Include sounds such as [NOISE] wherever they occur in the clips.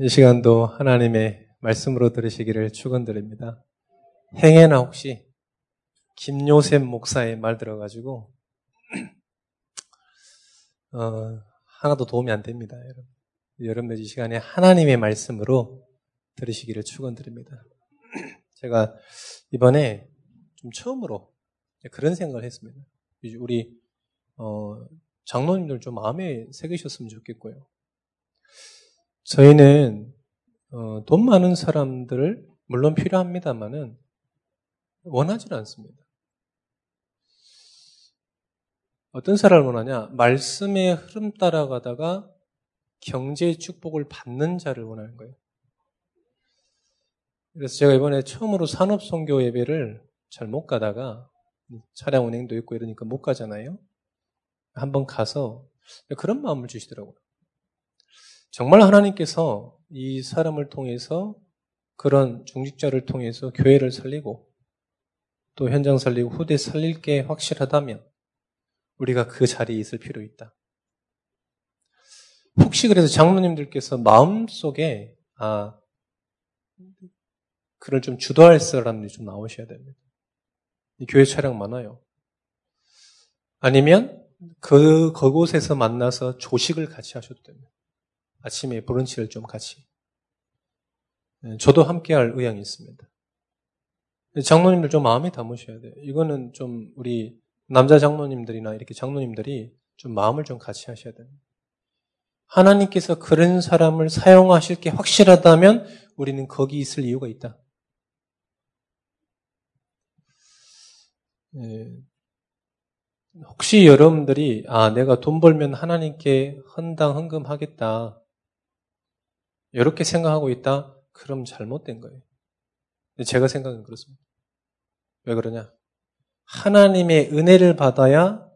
이 시간도 하나님의 말씀으로 들으시기를 축원드립니다. 행해나 혹시 김요셉 목사의 말 들어가지고 [CLEARS THROAT] 어, 하나도 도움이 안 됩니다, 여러분. 여러분들 이 시간에 하나님의 말씀으로 들으시기를 축원드립니다. [CLEARS THROAT] 제가 이번에 좀 처음으로 그런 생각을 했습니다. 우리 어, 장로님들 좀 마음에 새기셨으면 좋겠고요. 저희는 어, 돈 많은 사람들을 물론 필요합니다만은 원하지 않습니다. 어떤 사람을 원하냐? 말씀의 흐름 따라가다가 경제의 축복을 받는 자를 원하는 거예요. 그래서 제가 이번에 처음으로 산업선교 예배를 잘 못 가다가 차량 운행도 있고 이러니까 못 가잖아요. 한번 가서 그런 마음을 주시더라고요. 정말 하나님께서 이 사람을 통해서 그런 중직자를 통해서 교회를 살리고 또 현장 살리고 후대 살릴 게 확실하다면 우리가 그 자리에 있을 필요 있다. 혹시 그래서 장로님들께서 마음속에 아 그를 좀 주도할 사람들이 좀 나오셔야 됩니다. 이 교회 차량 많아요. 아니면 그 그곳에서 만나서 조식을 같이 하셔도 됩니다. 아침에 브런치를 좀 같이. 네, 저도 함께 할 의향이 있습니다. 장로님들 좀 마음에 담으셔야 돼요. 이거는 좀 우리 남자 장로님들이나 이렇게 장로님들이 좀 마음을 좀 같이 하셔야 됩니다. 하나님께서 그런 사람을 사용하실 게 확실하다면 우리는 거기 있을 이유가 있다. 네. 혹시 여러분들이 아 내가 돈 벌면 하나님께 헌당 헌금하겠다 이렇게 생각하고 있다 그럼 잘못된 거예요. 제가 생각은 그렇습니다. 왜 그러냐? 하나님의 은혜를 받아야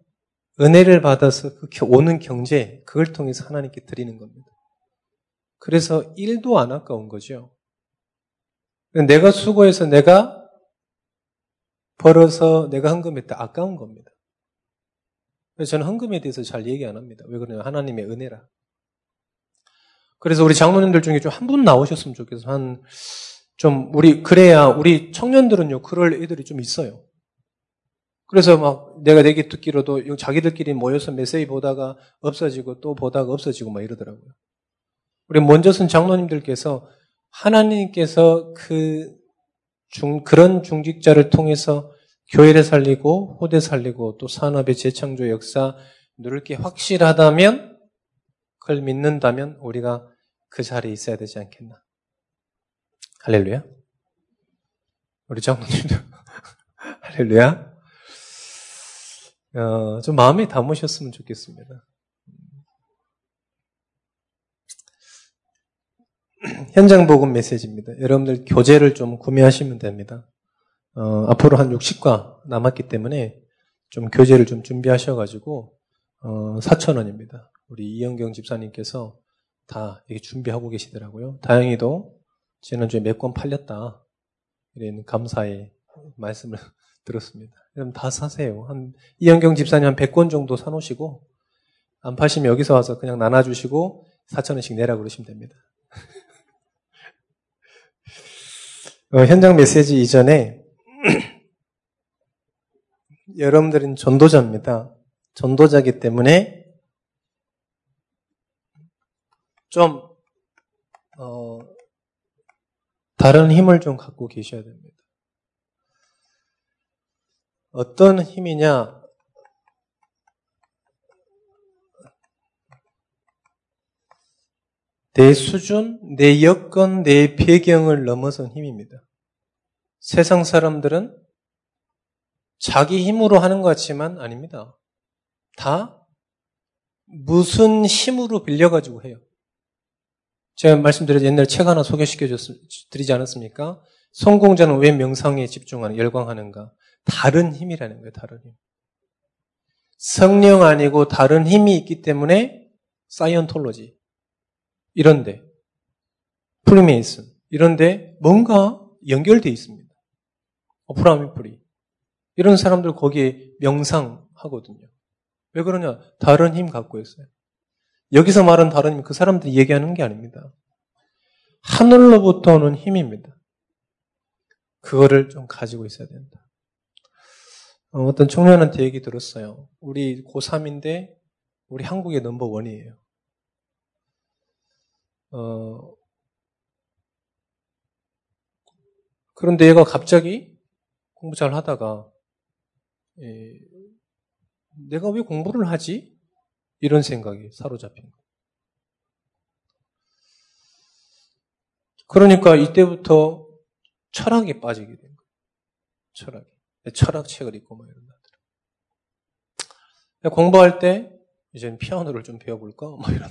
은혜를 받아서 그 오는 경제 그걸 통해서 하나님께 드리는 겁니다. 그래서 일도 안 아까운 거죠. 내가 수고해서 내가 벌어서 내가 헌금했다 아까운 겁니다. 저는 헌금에 대해서 잘 얘기 안 합니다. 왜 그러냐 하나님의 은혜라. 그래서 우리 장로님들 중에 좀 한 분 나오셨으면 좋겠어. 한, 좀, 우리, 그래야, 우리 청년들은요, 그럴 애들이 좀 있어요. 그래서 막, 내가 내게 듣기로도 자기들끼리 모여서 메시지 보다가 없어지고 또 보다가 없어지고 막 이러더라고요. 우리 먼저 쓴 장로님들께서 하나님께서 그 중, 그런 중직자를 통해서 교회를 살리고, 호대 살리고, 또 산업의 재창조 역사 누를 게 확실하다면, 그걸 믿는다면 우리가 그 자리에 있어야 되지 않겠나. 할렐루야. 우리 장로님도 [LAUGHS] 할렐루야. 어, 좀 마음에 담으셨으면 좋겠습니다. [CLEARS THROAT] 현장 복음 메시지입니다. 여러분들 교재를 좀 구매하시면 됩니다. 어, 앞으로 한 60과 남았기 때문에 좀 교재를 좀 준비하셔가지고 어, 4,000원입니다. 우리 이영경 집사님께서 다 이렇게 준비하고 계시더라고요. 다행히도 지난주에 몇 권 팔렸다. 이런 감사의 말씀을 [LAUGHS] 들었습니다. 여러분 다 사세요. 한 이영경 집사님 한 100권 정도 사놓으시고 안 파시면 여기서 와서 그냥 나눠주시고 4천원씩 내라 그러시면 됩니다. [LAUGHS] 어, 현장 메시지 이전에 [CLEARS THROAT] 여러분들은 전도자입니다. 전도자기 때문에 좀, 어, 다른 힘을 좀 갖고 계셔야 됩니다. 어떤 힘이냐? 내 수준, 내 여건, 내 배경을 넘어선 힘입니다. 세상 사람들은 자기 힘으로 하는 것 같지만 아닙니다. 다 무슨 힘으로 빌려가지고 해요. 제가 말씀드린 옛날 책 하나 소개시켜 드리지 않았습니까? 성공자는 왜 명상에 집중하는, 열광하는가? 다른 힘이라는 거예요, 다른 힘. 성령 아니고 다른 힘이 있기 때문에 사이언톨로지. 이런데, 프리메이슨. 이런데 뭔가 연결되어 있습니다. 오프라미프리. 이런 사람들 거기에 명상하거든요. 왜 그러냐? 다른 힘 갖고 있어요. 여기서 말한 다른 힘, 그 사람들이 얘기하는 게 아닙니다. 하늘로부터 오는 힘입니다. 그거를 좀 가지고 있어야 된다. 어, 어떤 청년한테 얘기 들었어요. 우리 고3인데 우리 한국의 넘버 원이에요. 어, 그런데 얘가 갑자기 공부 잘 하다가 예, 내가 왜 공부를 하지? 이런 생각이 사로잡힌 거예요. 그러니까 이때부터 철학에 빠지게 된 거예요. 철학에. 철학책을 읽고 막 이런 것들. 공부할 때 이제는 피아노를 좀 배워볼까? 뭐 이런.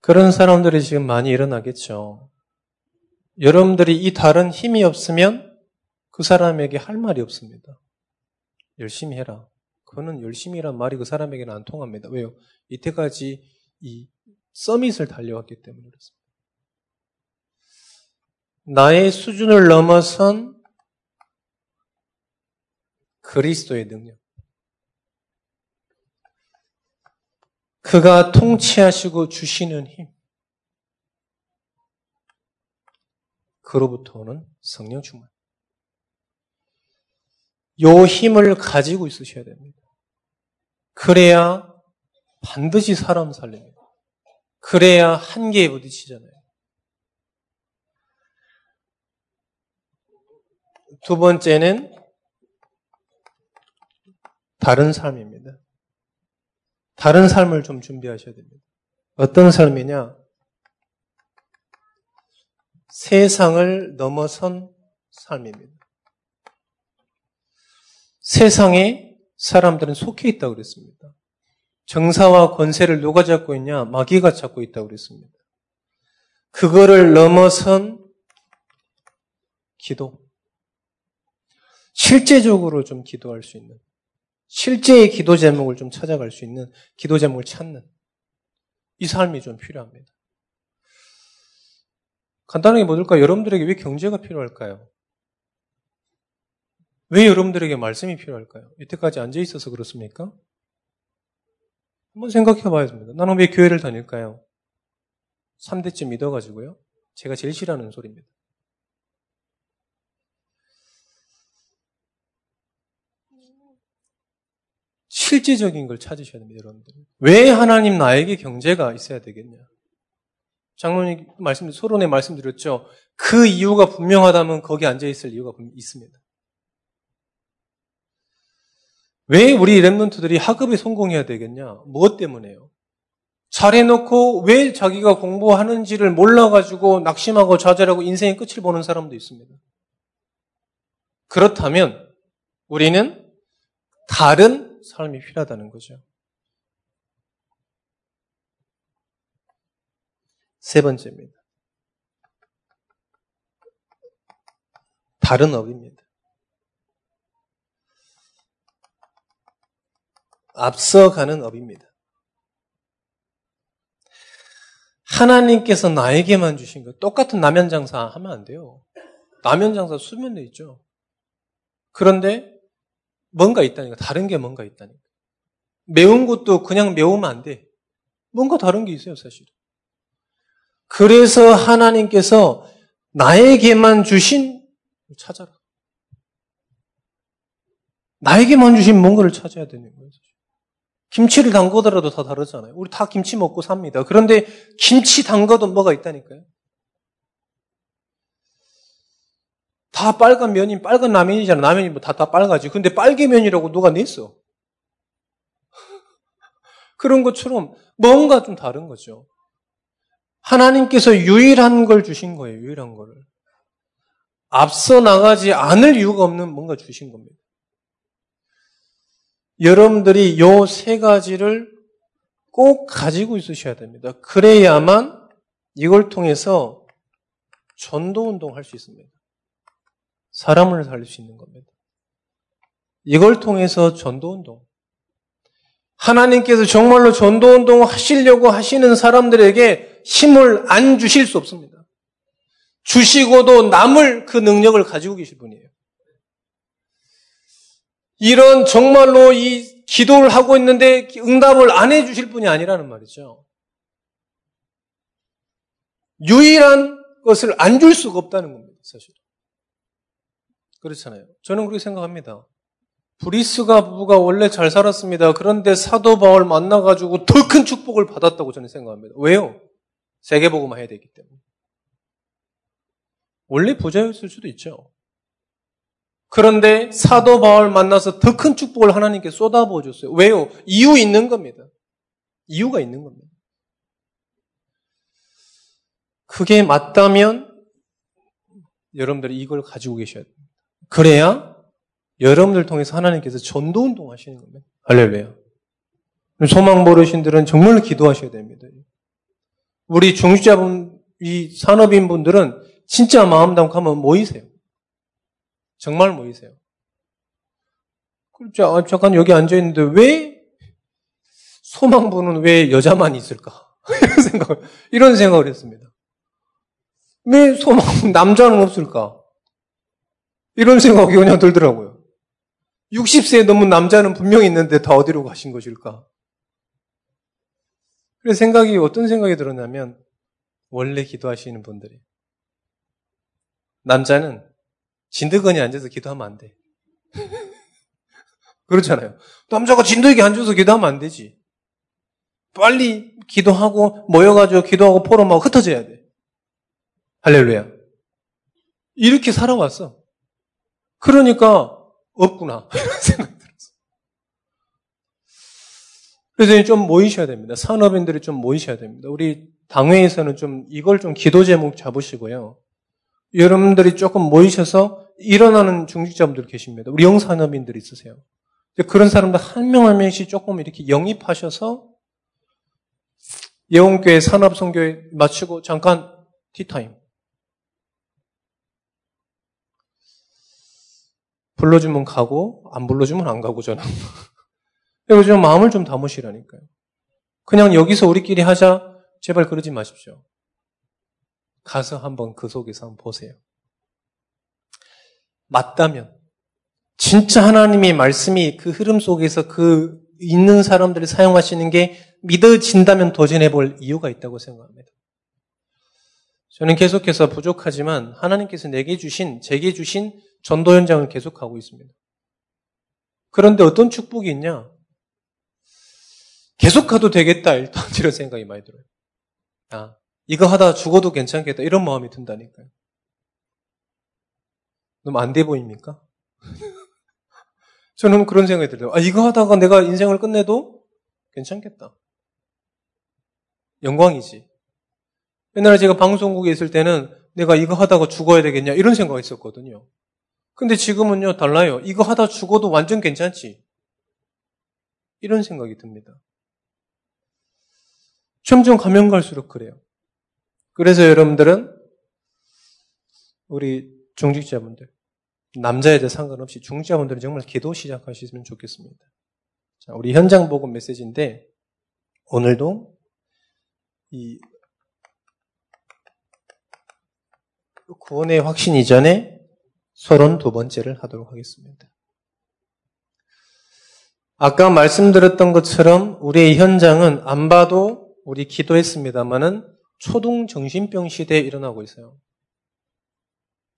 그런 사람들이 지금 많이 일어나겠죠. 여러분들이 이 다른 힘이 없으면 그 사람에게 할 말이 없습니다. 열심히 해라. 그거는 열심히란 말이 그 사람에게는 안 통합니다. 왜요? 이때까지 이 서밋을 달려왔기 때문에 그렇습니다. 나의 수준을 넘어선 그리스도의 능력. 그가 통치하시고 주시는 힘. 그로부터 오는 성령 충만. 요 힘을 가지고 있으셔야 됩니다. 그래야 반드시 사람 살립니다. 그래야 한계에 부딪히잖아요. 두 번째는 다른 삶입니다. 다른 삶을 좀 준비하셔야 됩니다. 어떤 삶이냐? 세상을 넘어선 삶입니다. 세상에 사람들은 속해 있다고 그랬습니다. 정사와 권세를 누가 잡고 있냐? 마귀가 잡고 있다고 그랬습니다. 그거를 넘어선 기도. 실제적으로 좀 기도할 수 있는, 실제의 기도 제목을 좀 찾아갈 수 있는 기도 제목을 찾는 이 삶이 좀 필요합니다. 간단하게 뭐들까? 여러분들에게 왜 경제가 필요할까요? 왜 여러분들에게 말씀이 필요할까요? 이때까지 앉아 있어서 그렇습니까? 한번 생각해 봐야 됩니다. 나는 왜 교회를 다닐까요? 3대쯤 믿어가지고요. 제가 제일 싫어하는 소리입니다. 실제적인 걸 찾으셔야 됩니다, 여러분들. 왜 하나님 나에게 경제가 있어야 되겠냐? 장로님 말씀, 소론에 말씀드렸죠. 그 이유가 분명하다면 거기 앉아있을 이유가 있습니다. 왜 우리 랩런트들이 학업에 성공해야 되겠냐? 무엇 때문에요? 잘해놓고 왜 자기가 공부하는지를 몰라가지고 낙심하고 좌절하고 인생의 끝을 보는 사람도 있습니다. 그렇다면 우리는 다른 삶이 필요하다는 거죠. 세 번째입니다. 다른 업입니다. 앞서가는 업입니다. 하나님께서 나에게만 주신 것, 똑같은 라면 장사 하면 안 돼요. 라면 장사 수면도 있죠. 그런데 뭔가 있다니까. 다른 게 뭔가 있다니까. 매운 것도 그냥 매우면 안 돼. 뭔가 다른 게 있어요, 사실. 그래서 하나님께서 나에게만 주신 찾아라. 나에게만 주신 뭔가를 찾아야 되는 거예요. 김치를 담그더라도 다 다르잖아요. 우리 다 김치 먹고 삽니다. 그런데 김치 담가도 뭐가 있다니까요. 다 빨간 면이 빨간 라면이잖아. 라면이 뭐 다, 다 빨가지. 근데 빨개 면이라고 누가 냈어? [LAUGHS] 그런 것처럼 뭔가 좀 다른 거죠. 하나님께서 유일한 걸 주신 거예요. 유일한 거를. 앞서 나가지 않을 이유가 없는 뭔가 주신 겁니다. 여러분들이 요 세 가지를 꼭 가지고 있으셔야 됩니다. 그래야만 이걸 통해서 전도 운동할 수 있습니다. 사람을 살릴 수 있는 겁니다. 이걸 통해서 전도 운동. 하나님께서 정말로 전도 운동 하시려고 하시는 사람들에게 힘을 안 주실 수 없습니다. 주시고도 남을 그 능력을 가지고 계실 분이에요. 이런 정말로 이 기도를 하고 있는데 응답을 안 해주실 분이 아니라는 말이죠. 유일한 것을 안 줄 수가 없다는 겁니다, 사실. 그렇잖아요. 저는 그렇게 생각합니다. 브리스가 부부가 원래 잘 살았습니다. 그런데 사도 바울 만나가지고 더 큰 축복을 받았다고 저는 생각합니다. 왜요? 세계보고만 해야 되기 때문에. 원래 부자였을 수도 있죠. 그런데 사도 바울 만나서 더 큰 축복을 하나님께 쏟아부어 줬어요. 왜요? 이유 있는 겁니다. 이유가 있는 겁니다. 그게 맞다면 여러분들이 이걸 가지고 계셔야 됩니다. 그래야 여러분들 통해서 하나님께서 전도 운동 하시는 겁니다. 할렐루야. 소망 모르신들은 정말 기도하셔야 됩니다. 우리 중시자분, 이 산업인 분들은 진짜 마음 담고 하면 모이세요. 정말 모이세요. 그렇죠. 아, 잠깐 여기 앉아 있는데 왜 소망부는 왜 여자만 있을까? [LAUGHS] 이런 생각, 이런 생각을 했습니다. 왜 소망, 남자는 없을까? 이런 생각이 그냥 들더라고요. 60세 넘은 남자는 분명히 있는데 다 어디로 가신 것일까? 그래서 생각이, 어떤 생각이 들었냐면, 원래 기도하시는 분들이. 남자는 진드건이 앉아서 기도하면 안 돼. 그렇잖아요. 남자가 진드기 앉아서 기도하면 안 되지. 빨리 기도하고 모여가지고 기도하고 포럼하고 흩어져야 돼. 할렐루야. 이렇게 살아왔어. 그러니까 없구나. [LAUGHS] 이런 생각 들었어. 그래서 좀 모이셔야 됩니다. 산업인들이 좀 모이셔야 됩니다. 우리 당회에서는 좀 이걸 좀 기도 제목 잡으시고요. 여러분들이 조금 모이셔서 일어나는 중직자분들 계십니다. 우리 영산업인들 있으세요. 그런 사람들 한 명 한 명씩 조금 이렇게 영입하셔서 예원교회 산업성교회 마치고 잠깐 티타임. 불러주면 가고 안 불러주면 안 가고 저는. [LAUGHS] 그리고 좀 마음을 좀 담으시라니까요. 그냥 여기서 우리끼리 하자 제발 그러지 마십시오. 가서 한번 그 속에서 한번 보세요. 맞다면, 진짜 하나님의 말씀이 그 흐름 속에서 그 있는 사람들을 사용하시는 게 믿어진다면 도전해 볼 이유가 있다고 생각합니다. 저는 계속해서 부족하지만 하나님께서 내게 주신, 제게 주신 전도 현장을 계속하고 있습니다. 그런데 어떤 축복이 있냐? 계속 가도 되겠다, 일단 [LAUGHS] 이런 생각이 많이 들어요. 아, 이거 하다 죽어도 괜찮겠다. 이런 마음이 든다니까요. 너무 안 돼 보입니까? [LAUGHS] 저는 그런 생각이 들어요. 아, 이거 하다가 내가 인생을 끝내도 괜찮겠다. 영광이지. 옛날에 제가 방송국에 있을 때는 내가 이거 하다가 죽어야 되겠냐 이런 생각이 있었거든요. 근데 지금은요 달라요. 이거 하다 죽어도 완전 괜찮지. 이런 생각이 듭니다. 점점 가면 갈수록 그래요. 그래서 여러분들은 우리 중직자분들, 남자 여자 상관없이 중직자분들은 정말 기도 시작하시면 좋겠습니다. 자, 우리 현장 복음 메시지인데 오늘도 이 구원의 확신 이전에 서론 두 번째를 하도록 하겠습니다. 아까 말씀드렸던 것처럼 우리의 현장은 안 봐도 우리 기도했습니다만은 초동 정신병 시대에 일어나고 있어요.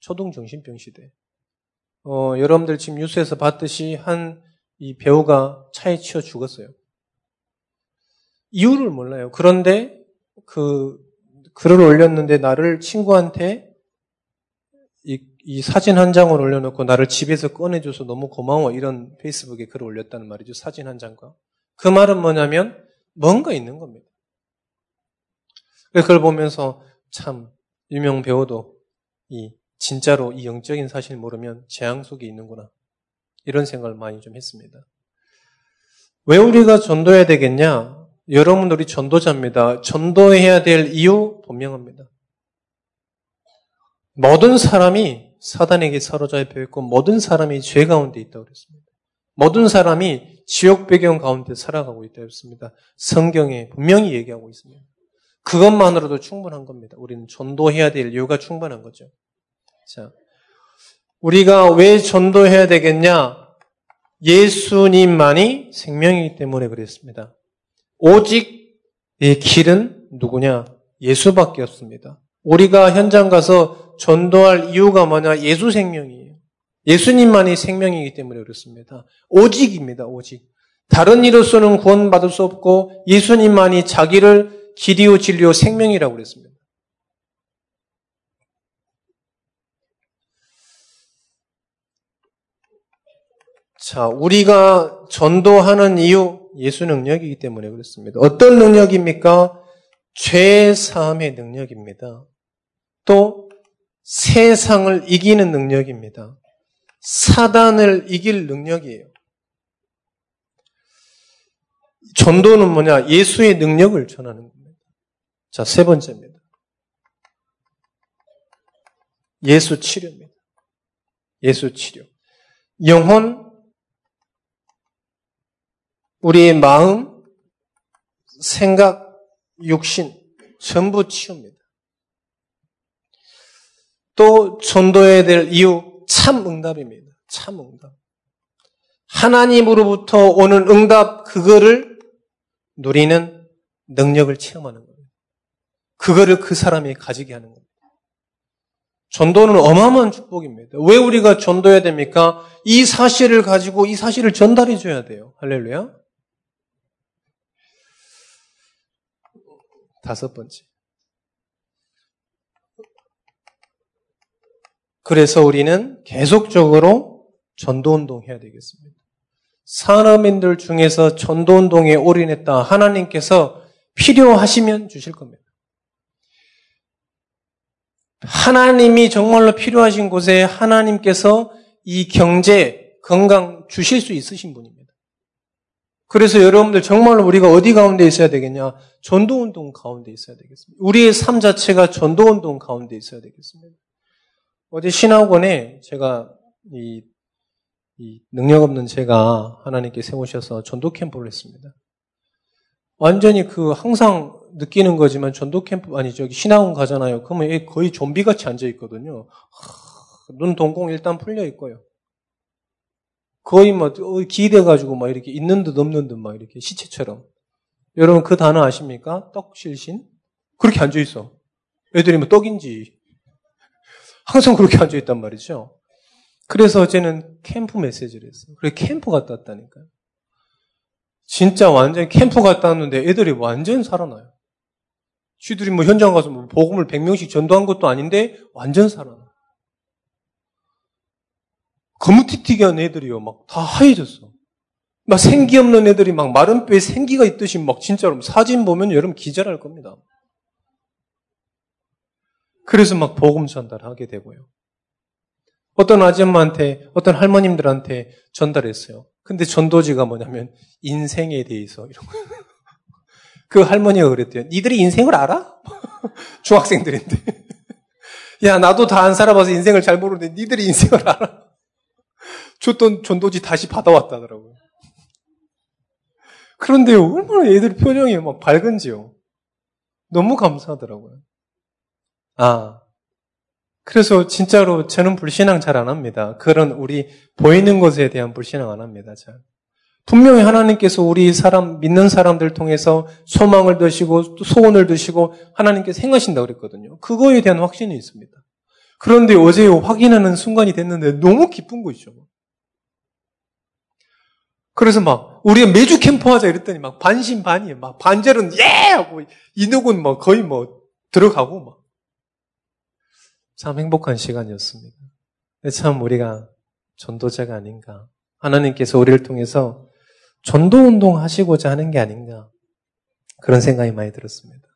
초동 정신병 시대. 어, 여러분들 지금 뉴스에서 봤듯이 한 이 배우가 차에 치여 죽었어요. 이유를 몰라요. 그런데 그 글을 올렸는데 나를 친구한테 이, 이 사진 한 장을 올려놓고 나를 집에서 꺼내줘서 너무 고마워 이런 페이스북에 글을 올렸다는 말이죠. 사진 한 장과. 그 말은 뭐냐면 뭔가 있는 겁니다. 그걸 보면서 참 유명 배우도 이 진짜로 이 영적인 사실 모르면 재앙 속에 있는구나. 이런 생각을 많이 좀 했습니다. 왜 우리가 전도해야 되겠냐? 여러분 우리 전도자입니다. 전도해야 될 이유 분명합니다. 모든 사람이 사단에게 사로잡혀 있고 모든 사람이 죄 가운데 있다고 그랬습니다. 모든 사람이 지옥 배경 가운데 살아가고 있다고 했습니다. 성경에 분명히 얘기하고 있습니다. 그것만으로도 충분한 겁니다. 우리는 전도해야 될 이유가 충분한 거죠. 자, 우리가 왜 전도해야 되겠냐? 예수님만이 생명이기 때문에 그랬습니다. 오직 이 길은 누구냐? 예수밖에 없습니다. 우리가 현장 가서 전도할 이유가 뭐냐? 예수 생명이에요. 예수님만이 생명이기 때문에 그렇습니다. 오직입니다, 오직. 다른 이로서는 구원받을 수 없고 예수님만이 자기를 길이요 진리요 생명이라고 그랬습니다. 자, 우리가 전도하는 이유 예수 능력이기 때문에 그렇습니다. 어떤 능력입니까? 죄 사함의 능력입니다. 또 세상을 이기는 능력입니다. 사단을 이길 능력이에요. 전도는 뭐냐? 예수의 능력을 전하는 겁니다. 자, 세 번째입니다. 예수 치료입니다. 예수 치료. 영혼, 우리의 마음, 생각, 육신, 전부 치웁니다. 또 전도해야 될 이유, 참 응답입니다. 참 응답. 하나님으로부터 오는 응답, 그거를 누리는 능력을 체험하는 거예요. 그거를 그 사람이 가지게 하는 겁니다. 전도는 어마어마한 축복입니다. 왜 우리가 전도해야 됩니까? 이 사실을 가지고 이 사실을 전달해 줘야 돼요. 할렐루야. 다섯 번째. 그래서 우리는 계속적으로 전도운동 해야 되겠습니다. 산업인들 중에서 전도운동에 올인했다 하나님께서 필요하시면 주실 겁니다. 하나님이 정말로 필요하신 곳에 하나님께서 이 경제, 건강 주실 수 있으신 분입니다. 그래서 여러분들 정말로 우리가 어디 가운데 있어야 되겠냐? 전도운동 가운데 있어야 되겠습니다. 우리의 삶 자체가 전도운동 가운데 있어야 되겠습니다. 어제 신학원에 제가 이, 이 능력 없는 제가 하나님께 세우셔서 전도 캠프를 했습니다. 완전히 그 항상 느끼는 거지만 전도 캠프 아니 저기 신학원 가잖아요. 그러면 거의 좀비 같이 앉아 있거든요. 눈 동공 일단 풀려 있고요. 거의 뭐 어, 기대 가지고 막 이렇게 있는 듯 없는 듯 막 이렇게 시체처럼. 여러분 그 단어 아십니까? 떡실신? 그렇게 앉아 있어. 애들이 뭐 떡인지 항상 그렇게 앉아 있단 말이죠. 그래서 어제는 캠프 메시지를 했어요. 그래 캠프 갔다 왔다니까요. 진짜 완전 캠프 갔다 왔는데 애들이 완전 살아나요. 쥐들이 뭐 현장 가서 뭐 복음을 100명씩 전도한 것도 아닌데 완전 살아나. 거무튀튀한 애들이요. 막 다 하얘졌어. 막 생기 없는 애들이 막 마른 뼈에 생기가 있듯이 막 진짜로 사진 보면 여러분 기절할 겁니다. 그래서 막 복음 전달하게 되고요. 어떤 아줌마한테, 어떤 할머님들한테 전달했어요. 근데 전도지가 뭐냐면 인생에 대해서 이런 거. [LAUGHS] 그 할머니가 그랬대요. 니들이 인생을 알아? [LAUGHS] 중학생들인데. [LAUGHS] 야, 나도 다 안 살아봐서 인생을 잘 모르는데 니들이 인생을 알아? 줬던 전도지 다시 받아왔다더라고요. 그런데요, 얼마나 애들 표정이 막 밝은지요. 너무 감사하더라고요. 아, 그래서 진짜로 저는 불신앙 잘 안 합니다. 그런 우리 보이는 것에 대한 불신앙 안 합니다. 잘. 분명히 하나님께서 우리 사람, 믿는 사람들 통해서 소망을 드시고 소원을 드시고 하나님께서 행하신다고 그랬거든요. 그거에 대한 확신이 있습니다. 그런데 어제 확인하는 순간이 됐는데 너무 기쁜 거죠. 그래서 막, 우리가 매주 캠프하자 이랬더니 막 반신반의에 막 반절은 예! 하고 이누군 뭐 거의 뭐 들어가고 막. 참 행복한 시간이었습니다. 참 우리가 전도자가 아닌가. 하나님께서 우리를 통해서 전도 운동 하시고자 하는 게 아닌가. 그런 생각이 많이 들었습니다.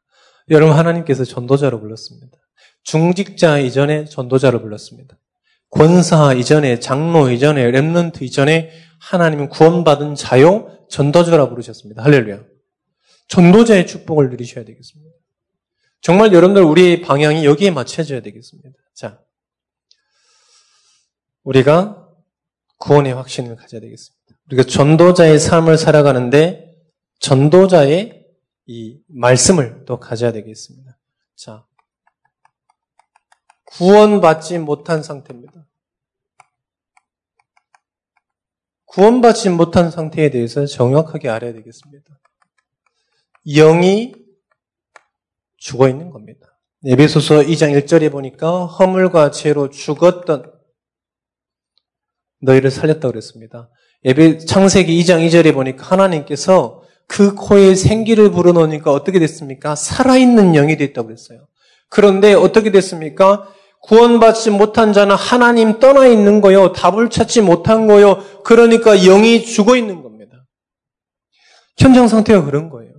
여러분, 하나님께서 전도자로 불렀습니다. 중직자 이전에 전도자로 불렀습니다. 권사 이전에, 장로 이전에, 랩런트 이전에 하나님은 구원받은 자요, 전도자라 부르셨습니다. 할렐루야. 전도자의 축복을 누리셔야 되겠습니다. 정말 여러분들 우리의 방향이 여기에 맞춰져야 되겠습니다. 자, 우리가 구원의 확신을 가져야 되겠습니다. 우리가 전도자의 삶을 살아가는데 전도자의 이 말씀을 또 가져야 되겠습니다. 자, 구원받지 못한 상태입니다. 구원받지 못한 상태에 대해서 정확하게 알아야 되겠습니다. 영이 죽어 있는 겁니다. 예배소서 2장 1절에 보니까 허물과 죄로 죽었던 너희를 살렸다고 그랬습니다. 예배 창세기 2장 2절에 보니까 하나님께서 그 코에 생기를 불어넣으니까 어떻게 됐습니까? 살아있는 영이 됐다고 그랬어요. 그런데 어떻게 됐습니까? 구원받지 못한 자는 하나님 떠나 있는 거요. 답을 찾지 못한 거요. 그러니까 영이 죽어 있는 겁니다. 현장 상태가 그런 거예요.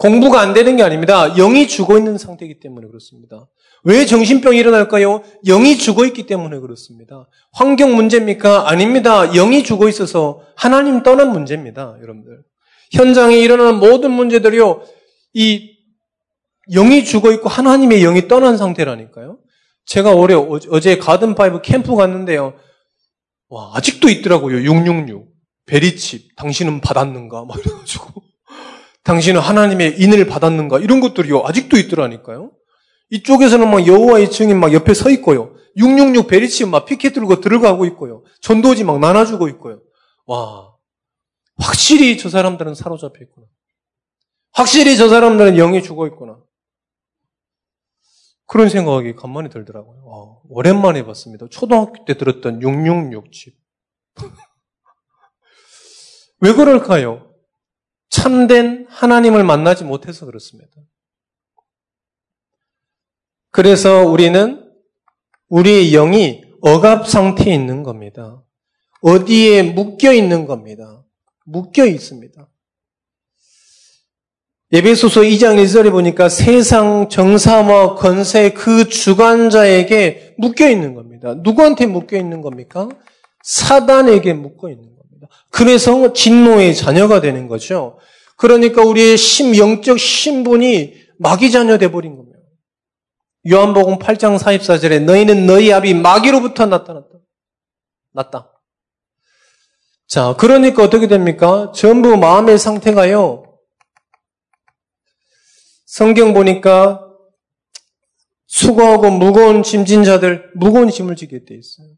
공부가 안 되는 게 아닙니다. 영이 죽어 있는 상태이기 때문에 그렇습니다. 왜 정신병이 일어날까요? 영이 죽어 있기 때문에 그렇습니다. 환경 문제입니까? 아닙니다. 영이 죽어 있어서 하나님 떠난 문제입니다. 여러분들. 현장에 일어나는 모든 문제들이요. 이 영이 죽어 있고 하나님의 영이 떠난 상태라니까요. 제가 올해 어제 가든 파이브 캠프 갔는데요. 와, 아직도 있더라고요. 666. 베리칩. 당신은 받았는가? 막 이래가지고. 당신은 하나님의 인을 받았는가? 이런 것들이요. 아직도 있더라니까요. 이쪽에서는 막 여호와의 증인 막 옆에 서 있고요. 666 베리치 막 피켓 들고 들어가고 있고요. 전도지 막 나눠주고 있고요. 와. 확실히 저 사람들은 사로잡혀 있구나. 확실히 저 사람들은 영이 죽어 있구나. 그런 생각이 간만에 들더라고요. 와, 오랜만에 봤습니다. 초등학교 때 들었던 666집. [LAUGHS] 왜 그럴까요? 참된 하나님을 만나지 못해서 그렇습니다. 그래서 우리는 우리의 영이 억압 상태에 있는 겁니다. 어디에 묶여 있는 겁니다. 묶여 있습니다. 예배소서 2장 1절에 보니까 세상 정사와 권세 그 주관자에게 묶여 있는 겁니다. 누구한테 묶여 있는 겁니까? 사단에게 묶여 있는 겁니다. 그래서 진노의 자녀가 되는 거죠. 그러니까 우리의 심, 영적 신분이 마귀 자녀 돼버린 겁니다. 요한복음 8장 44절에 너희는 너희 아비 마귀로부터 나타났다. 났다. 자, 그러니까 어떻게 됩니까? 전부 마음의 상태가요. 성경 보니까 수고하고 무거운 짐진 자들, 무거운 짐을 지게 돼 있어요.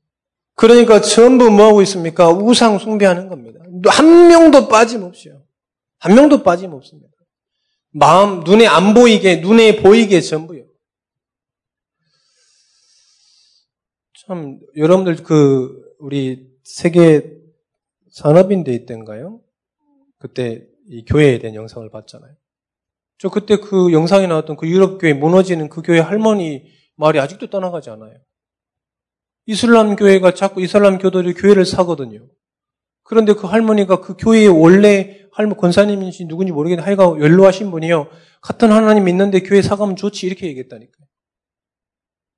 그러니까 전부 뭐하고 있습니까? 우상 숭배하는 겁니다. 한 명도 빠짐없이요. 한 명도 빠짐없습니다. 마음, 눈에 안 보이게, 눈에 보이게 전부요. 참, 여러분들 그, 우리 세계 산업인데이 때인가요? 그때 이 교회에 대한 영상을 봤잖아요. 저 그때 그 영상에 나왔던 그 유럽 교회 무너지는 그 교회 할머니 말이 아직도 떠나가지 않아요. 이슬람 교회가 자꾸 이슬람 교도들 교회를 사거든요. 그런데 그 할머니가 그 교회의 원래 할머 권사님인지 누군지 모르겠는데 하여간 연로하신 분이요. 같은 하나님 있는데 교회 사가면 좋지 이렇게 얘기했다니까요.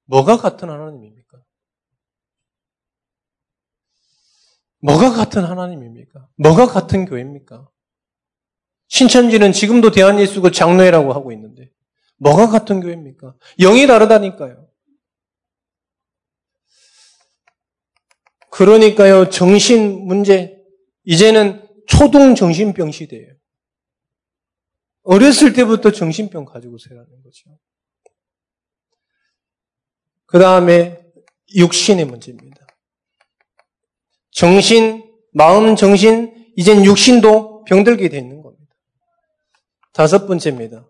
뭐가 같은 하나님입니까? 뭐가 같은 하나님입니까? 뭐가 같은 교회입니까? 신천지는 지금도 대한예수교 장로회라고 하고 있는데 뭐가 같은 교회입니까? 영이 다르다니까요. 그러니까요, 정신 문제, 이제는 초동 정신병 시대예요. 어렸을 때부터 정신병 가지고 살아는 거죠. 그 다음에 육신의 문제입니다. 정신, 마음, 정신, 이젠 육신도 병들게 되어 있는 겁니다. 다섯 번째입니다.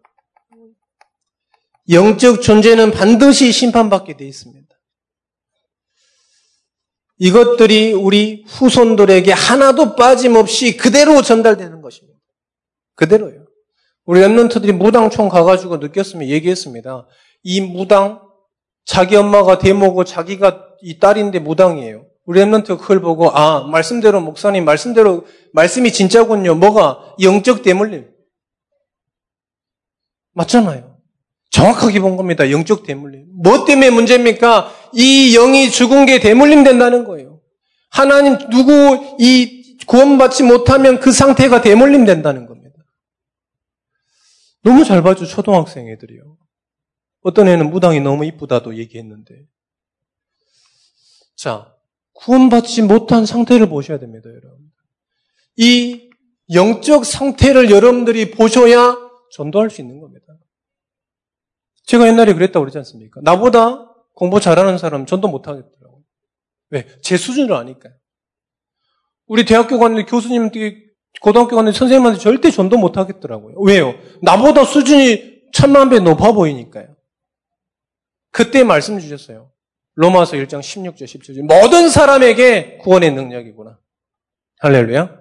영적 존재는 반드시 심판받게 되어 있습니다. 이것들이 우리 후손들에게 하나도 빠짐없이 그대로 전달되는 것입니다. 그대로요. 우리 랩런트들이 무당총 가가지고 느꼈으면 얘기했습니다. 이 무당, 자기 엄마가 대모고 자기가 이 딸인데 무당이에요. 우리 랩런트가 그걸 보고, 아, 말씀대로, 목사님, 말씀대로, 말씀이 진짜군요. 뭐가? 영적 대물림. 맞잖아요. 정확하게 본 겁니다. 영적 대물림. 뭐 때문에 문제입니까? 이 영이 죽은 게 대물림 된다는 거예요. 하나님 누구 이 구원받지 못하면 그 상태가 대물림 된다는 겁니다. 너무 잘 봐줘 초등학생 애들이요. 어떤 애는 무당이 너무 이쁘다도 얘기했는데. 자, 구원받지 못한 상태를 보셔야 됩니다, 여러분. 이 영적 상태를 여러분들이 보셔야 전도할 수 있는 겁니다. 제가 옛날에 그랬다고 그러지 않습니까? 나보다 공부 잘하는 사람 전도 못하겠더라고요. 왜? 제 수준을 아니까요. 우리 대학교 갔는데 교수님, 고등학교 갔는데 선생님한테 절대 전도 못하겠더라고요. 왜요? 나보다 수준이 천만 배 높아 보이니까요. 그때 말씀 주셨어요. 로마서 1장 16절 17절. 모든 사람에게 구원의 능력이구나. 할렐루야.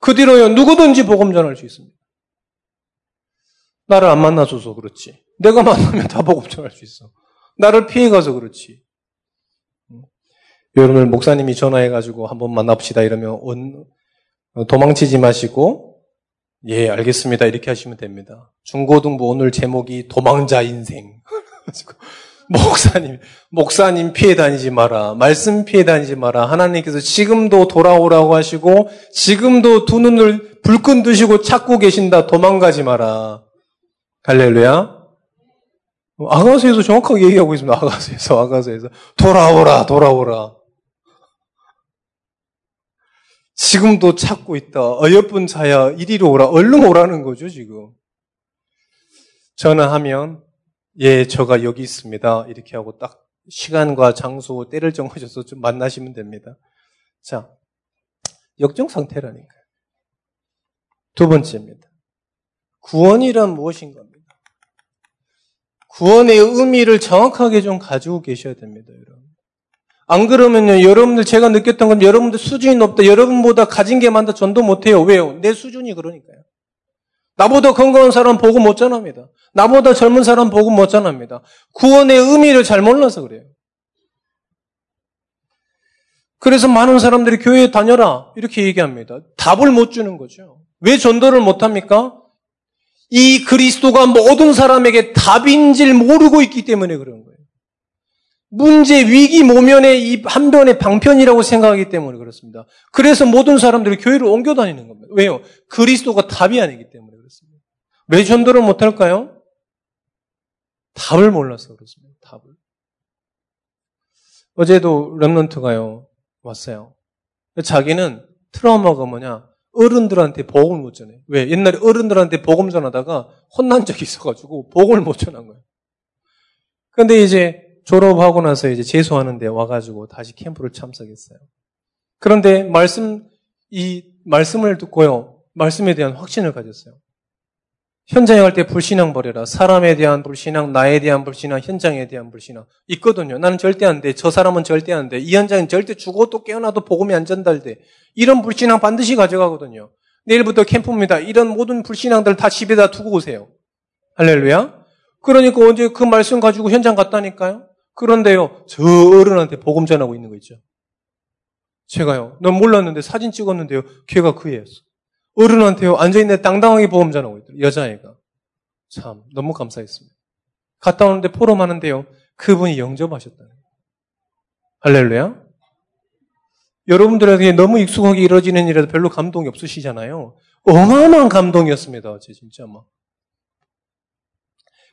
그 뒤로요, 누구든지 복음 전할 수 있습니다. 나를 안 만나줘서 그렇지. 내가 만나면 다 복음 전할 수 있어. 나를 피해가서 그렇지. 여러분 목사님이 전화해가지고 한번 만납시다 이러면 도망치지 마시고 예 알겠습니다 이렇게 하시면 됩니다. 중고등부 오늘 제목이 도망자 인생. [LAUGHS] 목사님 목사님 피해 다니지 마라 말씀 피해 다니지 마라 하나님께서 지금도 돌아오라고 하시고 지금도 두 눈을 불끈 드시고 찾고 계신다 도망가지 마라 갈렐루야 아가서에서 정확하게 얘기하고 있습니다. 아가서에서 아가서에서 돌아오라 돌아오라 지금도 찾고 있다. 어여쁜 자야 이리로 오라. 얼른 오라는 거죠, 지금. 전화하면 예, 저가 여기 있습니다. 이렇게 하고 딱 시간과 장소, 때를 정하셔서 좀 만나시면 됩니다. 자, 역정 상태라니까요. 두 번째입니다. 구원이란 무엇인 겁니다. 구원의 의미를 정확하게 좀 가지고 계셔야 됩니다, 여러분. 안 그러면요, 여러분들 제가 느꼈던 건 여러분들 수준이 높다. 여러분보다 가진 게 많다. 전도 못해요. 왜요? 내 수준이 그러니까요. 나보다 건강한 사람 보고 못 전합니다. 나보다 젊은 사람 보고 못 전합니다. 구원의 의미를 잘 몰라서 그래요. 그래서 많은 사람들이 교회에 다녀라. 이렇게 얘기합니다. 답을 못 주는 거죠. 왜 전도를 못 합니까? 이 그리스도가 모든 사람에게 답인 줄 모르고 있기 때문에 그런 거예요. 문제, 위기, 모면의 이 한 변의 방편이라고 생각하기 때문에 그렇습니다. 그래서 모든 사람들이 교회를 옮겨 다니는 겁니다. 왜요? 그리스도가 답이 아니기 때문에 그렇습니다. 왜 전도를 못할까요? 답을 몰라서 그렇습니다. 답을. 어제도 랩런트가요, 왔어요. 자기는 트라우마가 뭐냐? 어른들한테 복음을 못 전해. 왜? 옛날에 어른들한테 복음 전하다가 혼난 적이 있어가지고 복음을 못 전한 거예요. 근데 이제 졸업하고 나서 이제 재수하는데 와가지고 다시 캠프를 참석했어요. 그런데 말씀, 이 말씀을 듣고요. 말씀에 대한 확신을 가졌어요. 현장에 갈 때 불신앙 버려라. 사람에 대한 불신앙, 나에 대한 불신앙, 현장에 대한 불신앙. 있거든요. 나는 절대 안 돼. 저 사람은 절대 안 돼. 이 현장은 절대 죽어도 깨어나도 복음이 안 전달돼. 이런 불신앙 반드시 가져가거든요. 내일부터 캠프입니다. 이런 모든 불신앙들 다 집에다 두고 오세요. 할렐루야. 그러니까 언제 그 말씀 가지고 현장 갔다니까요. 그런데요, 저 어른한테 복음 전하고 있는 거 있죠. 제가요, 넌 몰랐는데 사진 찍었는데요, 걔가 그 애였어. 어른한테요, 앉아있는데 당당하게 전하고 있더라. 여자애가. 참, 너무 감사했습니다. 갔다 오는데 포럼 하는데요, 그분이 영접하셨다는 거예요. 할렐루야? 여러분들에게 너무 익숙하게 이루어지는 일에도 별로 감동이 없으시잖아요. 어마어마한 감동이었습니다. 어제 진짜 막.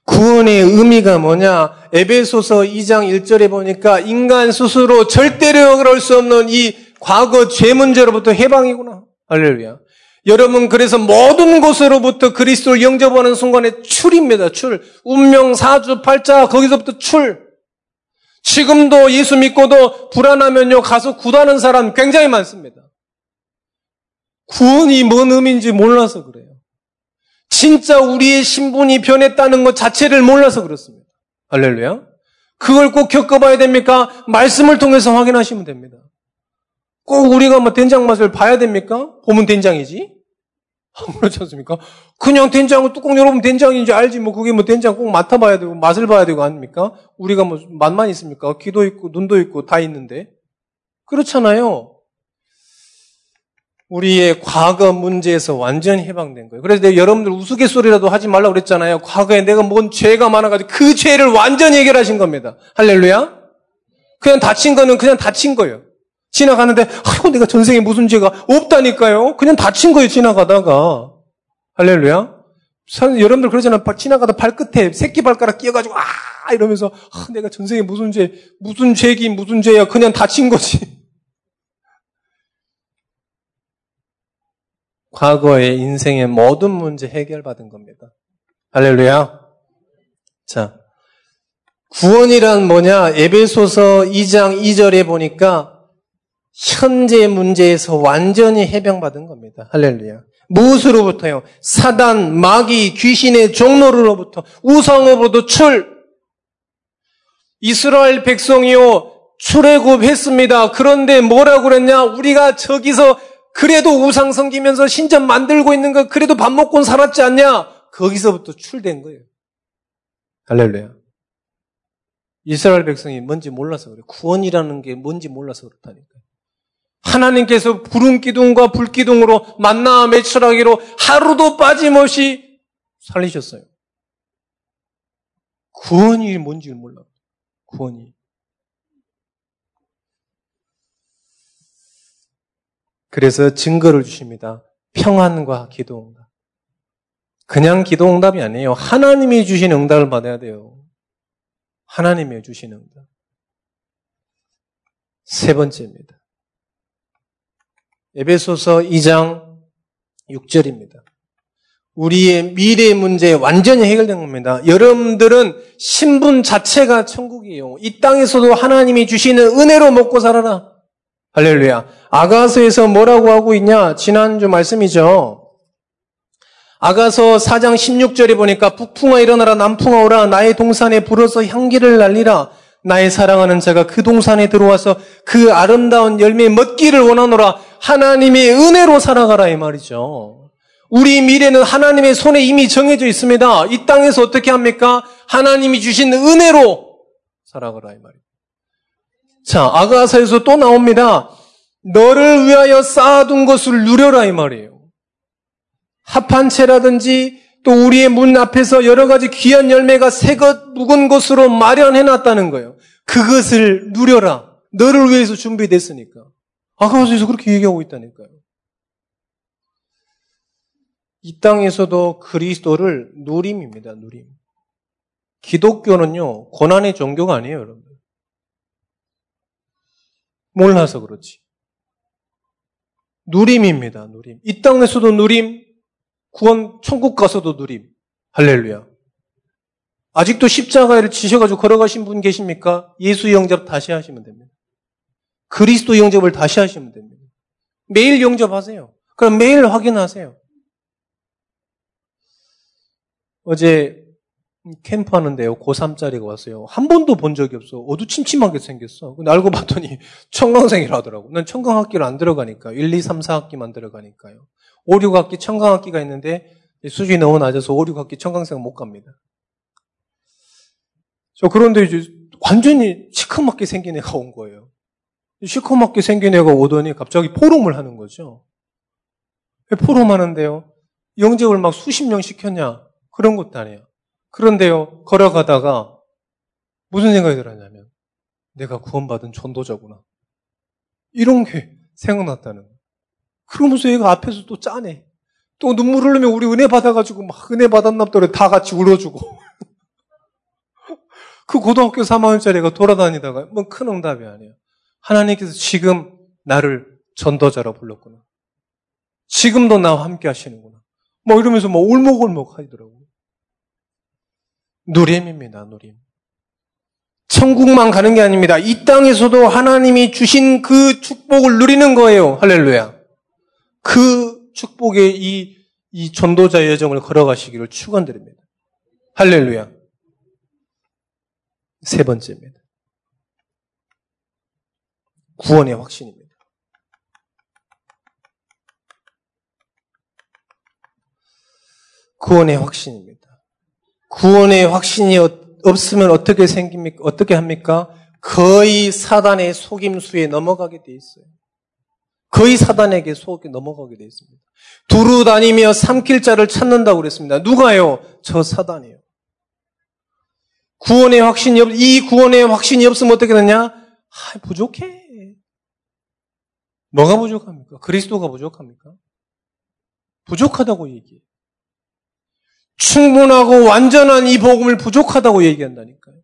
구원의 의미가 뭐냐? 에베소서 2장 1절에 보니까 인간 스스로 절대로 그럴 수 없는 이 과거 죄 문제로부터 해방이구나. 할렐루야. 여러분 그래서 모든 곳으로부터 그리스도를 영접하는 순간에 출입니다. 출. 운명 사주 팔자 거기서부터 출. 지금도 예수 믿고도 불안하면요 가서 구하는 사람 굉장히 많습니다. 구원이 뭔 의미인지 몰라서 그래요. 진짜 우리의 신분이 변했다는 것 자체를 몰라서 그렇습니다. 할렐루야. 그걸 꼭 겪어봐야 됩니까? 말씀을 통해서 확인하시면 됩니다. 꼭 우리가 뭐 된장 맛을 봐야 됩니까? 보면 된장이지? 그렇지 않습니까? 그냥 된장을 뚜껑 열어보면 된장인지 알지, 뭐, 그게 뭐 된장 꼭 맡아봐야 되고, 맛을 봐야 되고, 아닙니까? 우리가 뭐, 맛만 있습니까? 귀도 있고, 눈도 있고, 다 있는데. 그렇잖아요. 우리의 과거 문제에서 완전히 해방된 거예요. 그래서 내가 여러분들 우스갯소리라도 하지 말라고 그랬잖아요. 과거에 내가 뭔 죄가 많아가지고 그 죄를 완전히 해결하신 겁니다. 할렐루야? 그냥 다친 거는 그냥 다친 거예요. 지나가는데, 아이고, 내가 전생에 무슨 죄가 없다니까요? 그냥 다친 거예요, 지나가다가. 할렐루야? 여러분들 그러잖아요. 지나가다 발끝에 새끼 발가락 끼어가지고, 아! 이러면서, 아, 내가 전생에 무슨 죄, 무슨 죄긴 무슨 죄야. 그냥 다친 거지. [LAUGHS] 과거의 인생의 모든 문제 해결받은 겁니다. 할렐루야. 자, 구원이란 뭐냐? 에베소서 2장 2절에 보니까 현재 문제에서 완전히 해병받은 겁니다. 할렐루야. 무엇으로부터요? 사단, 마귀, 귀신의 종로로부터 우상으로부터 출. 이스라엘 백성이요 출애굽했습니다. 그런데 뭐라고 그랬냐? 우리가 저기서 그래도 우상 섬기면서 신전 만들고 있는 거 그래도 밥 먹고 살았지 않냐? 거기서부터 출된 거예요. 할렐루야. 이스라엘 백성이 뭔지 몰라서 그래. 구원이라는 게 뭔지 몰라서 그렇다니까. 하나님께서 부름 기둥과 불 기둥으로 만나 매출하기로 하루도 빠짐없이 살리셨어요. 구원이 뭔지 몰라. 구원이. 그래서 증거를 주십니다. 평안과 기도응답. 그냥 기도응답이 아니에요. 하나님이 주신 응답을 받아야 돼요. 하나님이 주신 응답. 세 번째입니다. 에베소서 2장 6절입니다. 우리의 미래 문제 완전히 해결된 겁니다. 여러분들은 신분 자체가 천국이에요. 이 땅에서도 하나님이 주시는 은혜로 먹고 살아라. 할렐루야. 아가서에서 뭐라고 하고 있냐? 지난주 말씀이죠. 아가서 4장 16절에 보니까 북풍아 일어나라 남풍아 오라 나의 동산에 불어서 향기를 날리라 나의 사랑하는 자가 그 동산에 들어와서 그 아름다운 열매 먹기를 원하노라 하나님의 은혜로 살아가라 이 말이죠. 우리 미래는 하나님의 손에 이미 정해져 있습니다. 이 땅에서 어떻게 합니까? 하나님이 주신 은혜로 살아가라 이 말이에요. 자, 아가서에서 또 나옵니다. 너를 위하여 쌓아둔 것을 누려라 이 말이에요. 합한 채라든지 또 우리의 문 앞에서 여러 가지 귀한 열매가 새것 묵은 것으로 마련해 놨다는 거예요. 그것을 누려라. 너를 위해서 준비됐으니까. 아가서에서 그렇게 얘기하고 있다니까요. 이 땅에서도 그리스도를 누림입니다, 누림. 기독교는요, 고난의 종교가 아니에요, 여러분. 몰라서 그렇지. 누림입니다, 누림. 이 땅에서도 누림, 구원, 천국 가서도 누림. 할렐루야. 아직도 십자가를 지셔가지고 걸어가신 분 계십니까? 예수 영접 다시 하시면 됩니다. 그리스도 영접을 다시 하시면 됩니다. 매일 영접하세요. 그럼 매일 확인하세요. 어제 캠프 하는데요. 고3짜리가 왔어요. 한 번도 본 적이 없어. 어두침침하게 생겼어. 근데 알고 봤더니 [LAUGHS] 청강생이라더라고. 난 청강학기를 안 들어가니까. 1, 2, 3, 4학기만 들어가니까요. 5, 6학기 청강학기가 있는데 수준이 너무 낮아서 5, 6학기 청강생 못 갑니다. 저 그런데 이제 완전히 시커멓게 생긴 애가 온 거예요. 시커멓게 생긴 애가 오더니 갑자기 포럼을 하는 거죠. 왜 포럼 하는데요? 영접을 막 수십 명 시켰냐? 그런 것도 아니에요. 그런데요, 걸어가다가 무슨 생각이 들었냐면, 내가 구원받은 전도자구나. 이런 게 생각났다는 거예요. 그러면서 얘가 앞에서 또 짜네. 또 눈물 흘리면 우리 은혜 받아가지고 막 은혜 받았나 보다 다 같이 울어주고. [LAUGHS] 그 고등학교 3학년짜리가 돌아다니다가 뭐 큰 응답이 아니에요. 하나님께서 지금 나를 전도자로 불렀구나. 지금도 나와 함께 하시는구나. 뭐 이러면서 뭐 울먹울먹 하더라고요. 누림입니다, 누림. 천국만 가는 게 아닙니다. 이 땅에서도 하나님이 주신 그 축복을 누리는 거예요. 할렐루야. 그 축복의 이, 이 전도자의 여정을 걸어가시기를 축원드립니다. 할렐루야. 세 번째입니다. 구원의 확신입니다. 구원의 확신입니다. 구원의 확신이 없으면 어떻게 생깁니까? 어떻게 합니까? 거의 사단의 속임수에 넘어가게 돼 있어요. 거의 사단에게 속에 넘어가게 돼 있습니다. 두루 다니며 삼킬 자를 찾는다고 그랬습니다. 누가요? 저 사단이에요. 구원의 확신이 없, 이 구원의 확신이 없으면 어떻게 되냐? 아, 부족해. 뭐가 부족합니까? 그리스도가 부족합니까? 부족하다고 얘기해. 충분하고 완전한 이 복음을 부족하다고 얘기한다니까요.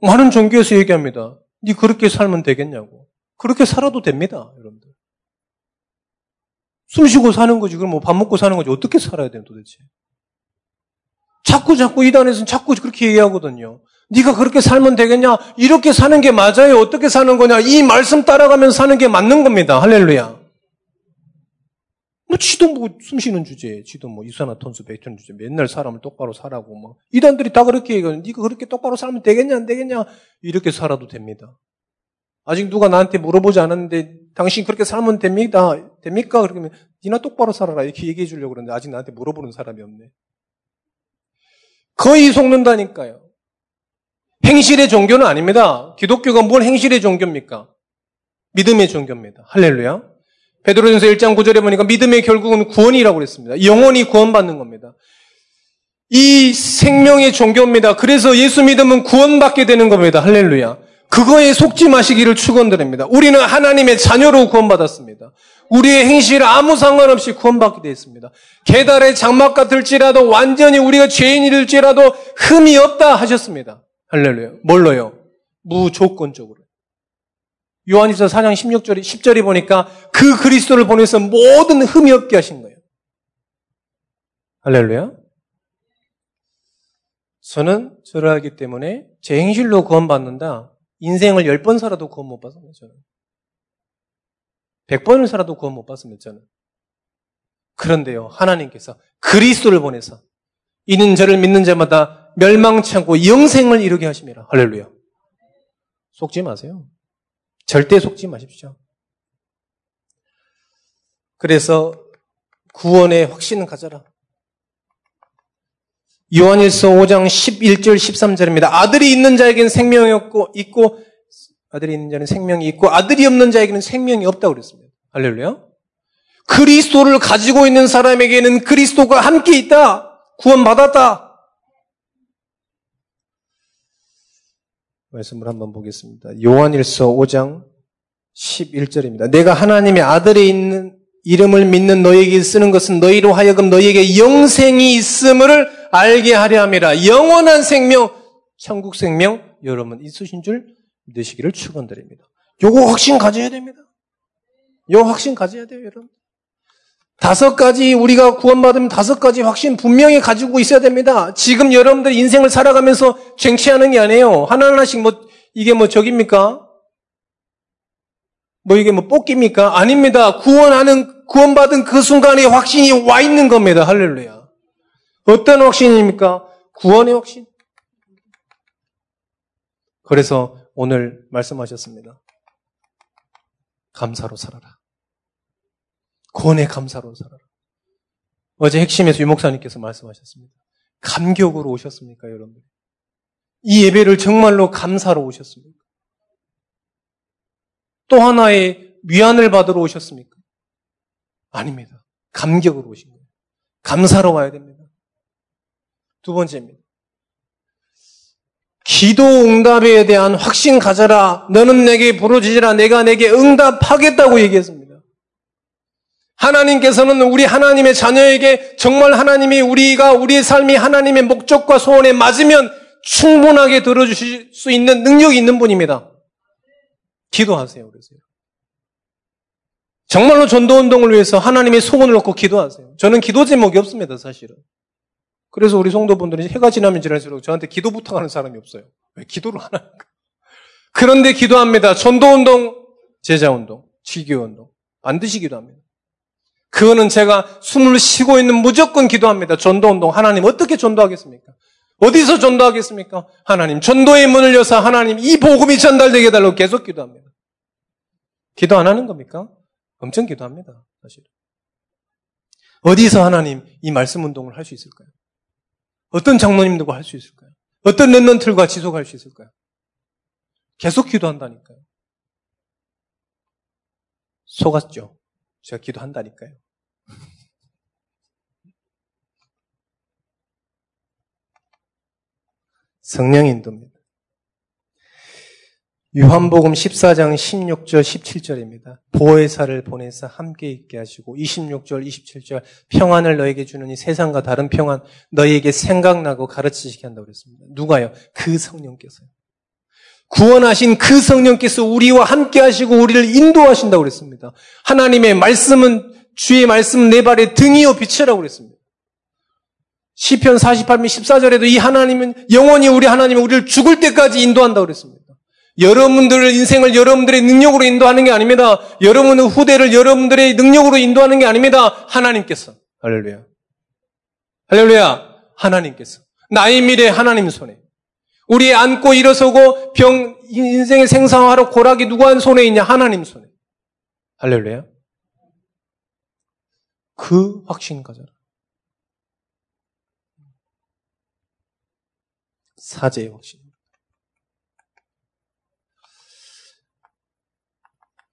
많은 종교에서 얘기합니다. 네 그렇게 살면 되겠냐고. 그렇게 살아도 됩니다, 여러분들. 숨 쉬고 사는 거지. 그럼 뭐 밥 먹고 사는 거지. 어떻게 살아야 되는 도대체? 자꾸 자꾸 이단에서는 자꾸 그렇게 얘기하거든요. 네가 그렇게 살면 되겠냐? 이렇게 사는 게 맞아요. 어떻게 사는 거냐? 이 말씀 따라가면서 사는 게 맞는 겁니다. 할렐루야. 뭐 지도 뭐 숨쉬는 주제, 지도 뭐 이산화탄소 배출는 주제, 맨날 사람을 똑바로 살라고 뭐 이단들이 다 그렇게 얘기하는 네가 그렇게 똑바로 살면 되겠냐 안 되겠냐 이렇게 살아도 됩니다. 아직 누가 나한테 물어보지 않았는데 당신 그렇게 살면 됩니다. 됩니까? 그러면 니나 똑바로 살아라 이렇게 얘기해 주려고 그러는데 아직 나한테 물어보는 사람이 없네. 거의 속는다니까요. 행실의 종교는 아닙니다. 기독교가 뭘 행실의 종교입니까? 믿음의 종교입니다. 할렐루야. 베드로전서 1장 9절에 보니까 믿음의 결국은 구원이라고 그랬습니다. 영원히 구원받는 겁니다. 이 생명의 종교입니다. 그래서 예수 믿으면 구원받게 되는 겁니다. 할렐루야. 그거에 속지 마시기를 축원드립니다. 우리는 하나님의 자녀로 구원받았습니다. 우리의 행실 아무 상관없이 구원받게 되어 있습니다. 계달의 장막 같을지라도 완전히 우리가 죄인일지라도 흠이 없다 하셨습니다. 할렐루야. 뭘로요? 무조건적으로. 요한일서 4장 16절이 10절이 보니까 그 그리스도를 보내서 모든 흠이 없게 하신 거예요. 할렐루야. 저는 저를 하기 때문에 제 행실로 구원받는다. 인생을 10번 살아도 구원 못 받습니다, 저는. 100번을 살아도 구원 못 받습니다, 저는. 그런데요, 하나님께서 그리스도를 보내서 이는 저를 믿는 자마다 멸망치 않고 영생을 이루게 하십니다. 할렐루야. 속지 마세요. 절대 속지 마십시오. 그래서 구원의 확신은 가져라. 요한일서 5장 11절 13절입니다. 아들이 있는 자에게는 생명이 없고 있고 아들이 있는 자는 생명이 있고 아들이 없는 자에게는 생명이 없다고 그랬습니다. 할렐루야. 그리스도를 가지고 있는 사람에게는 그리스도가 함께 있다. 구원받았다. 말씀을 한번 보겠습니다. 요한일서 5장 11절입니다. 내가 하나님의 아들이 있는 이름을 믿는 너에게 쓰는 것은 너희로 하여금 너희에게 영생이 있음을 알게 하려 함이라. 영원한 생명, 천국 생명 여러분 있으신 줄 믿으시기를 축원드립니다. 요거 확신 가져야 됩니다. 요 확신 가져야 돼요, 여러분. 다섯 가지 우리가 구원받으면 다섯 가지 확신 분명히 가지고 있어야 됩니다. 지금 여러분들 인생을 살아가면서 쟁취하는 게 아니에요. 하나 하나씩 뭐 이게 뭐 적입니까? 뭐 이게 뭐 뽑기입니까? 아닙니다. 구원하는 구원받은 그 순간에 확신이 와 있는 겁니다. 할렐루야. 어떤 확신입니까? 구원의 확신. 그래서 오늘 말씀하셨습니다. 감사로 살아라. 구원의 감사로 살아라. 어제 핵심에서 유목사님께서 말씀하셨습니다. 감격으로 오셨습니까, 여러분? 이 예배를 정말로 감사로 오셨습니까? 또 하나의 위안을 받으러 오셨습니까? 아닙니다. 감격으로 오신 거예요. 감사로 와야 됩니다. 두 번째입니다. 기도 응답에 대한 확신 가져라. 너는 내게 부르짖으라. 내가 내게 응답하겠다고 얘기했습니다. 하나님께서는 우리 하나님의 자녀에게 정말 하나님이 우리가 우리의 삶이 하나님의 목적과 소원에 맞으면 충분하게 들어주실 수 있는 능력이 있는 분입니다. 기도하세요. 그러세요. 정말로 전도운동을 위해서 하나님의 소원을 놓고 기도하세요. 저는 기도 제목이 없습니다, 사실은. 그래서 우리 성도분들이 해가 지나면 지날수록 저한테 기도 부탁하는 사람이 없어요. 왜 기도를 안 하는가? 그런데 기도합니다. 전도운동, 제자운동, 지교운동. 반드시 기도합니다. 그거는 제가 숨을 쉬고 있는 무조건 기도합니다. 전도 운동. 하나님 어떻게 전도하겠습니까? 어디서 전도하겠습니까? 하나님. 전도의 문을 여서 하나님 이 복음이 전달되게 해달라고 계속 기도합니다. 기도 안 하는 겁니까? 엄청 기도합니다. 사실. 어디서 하나님 이 말씀 운동을 할 수 있을까요? 어떤 장로님들과 할 수 있을까요? 어떤 랩런틀과 지속할 수 있을까요? 계속 기도한다니까요. 속았죠. 제가 기도한다니까요. [LAUGHS] 성령 인도입니다. 요한복음 14장 16절 17절입니다. 보혜사를 보내서 함께 있게 하시고 26절 27절 평안을 너에게 주느니 세상과 다른 평안 너에게 생각나고 가르치시게 한다고 그랬습니다. 누가요? 그 성령께서요. 구원하신 그 성령께서 우리와 함께 하시고 우리를 인도하신다고 그랬습니다. 하나님의 말씀은 주의 말씀 내 발의 등이요 빛이라고 그랬습니다. 시편 48편 14절에도 이 하나님은 영원히 우리 하나님은 우리를 죽을 때까지 인도한다고 그랬습니다. 여러분들 인생을 여러분들의 능력으로 인도하는 게 아닙니다. 여러분의 후대를 여러분들의 능력으로 인도하는 게 아닙니다. 하나님께서. 할렐루야. 할렐루야. 하나님께서. 나의 미래 하나님 손에. 우리 안고 일어서고 병, 인생의 생사하러 고락이 누구 한 손에 있냐? 하나님 손에. 할렐루야. 그 확신 가져라. 사제의 확신.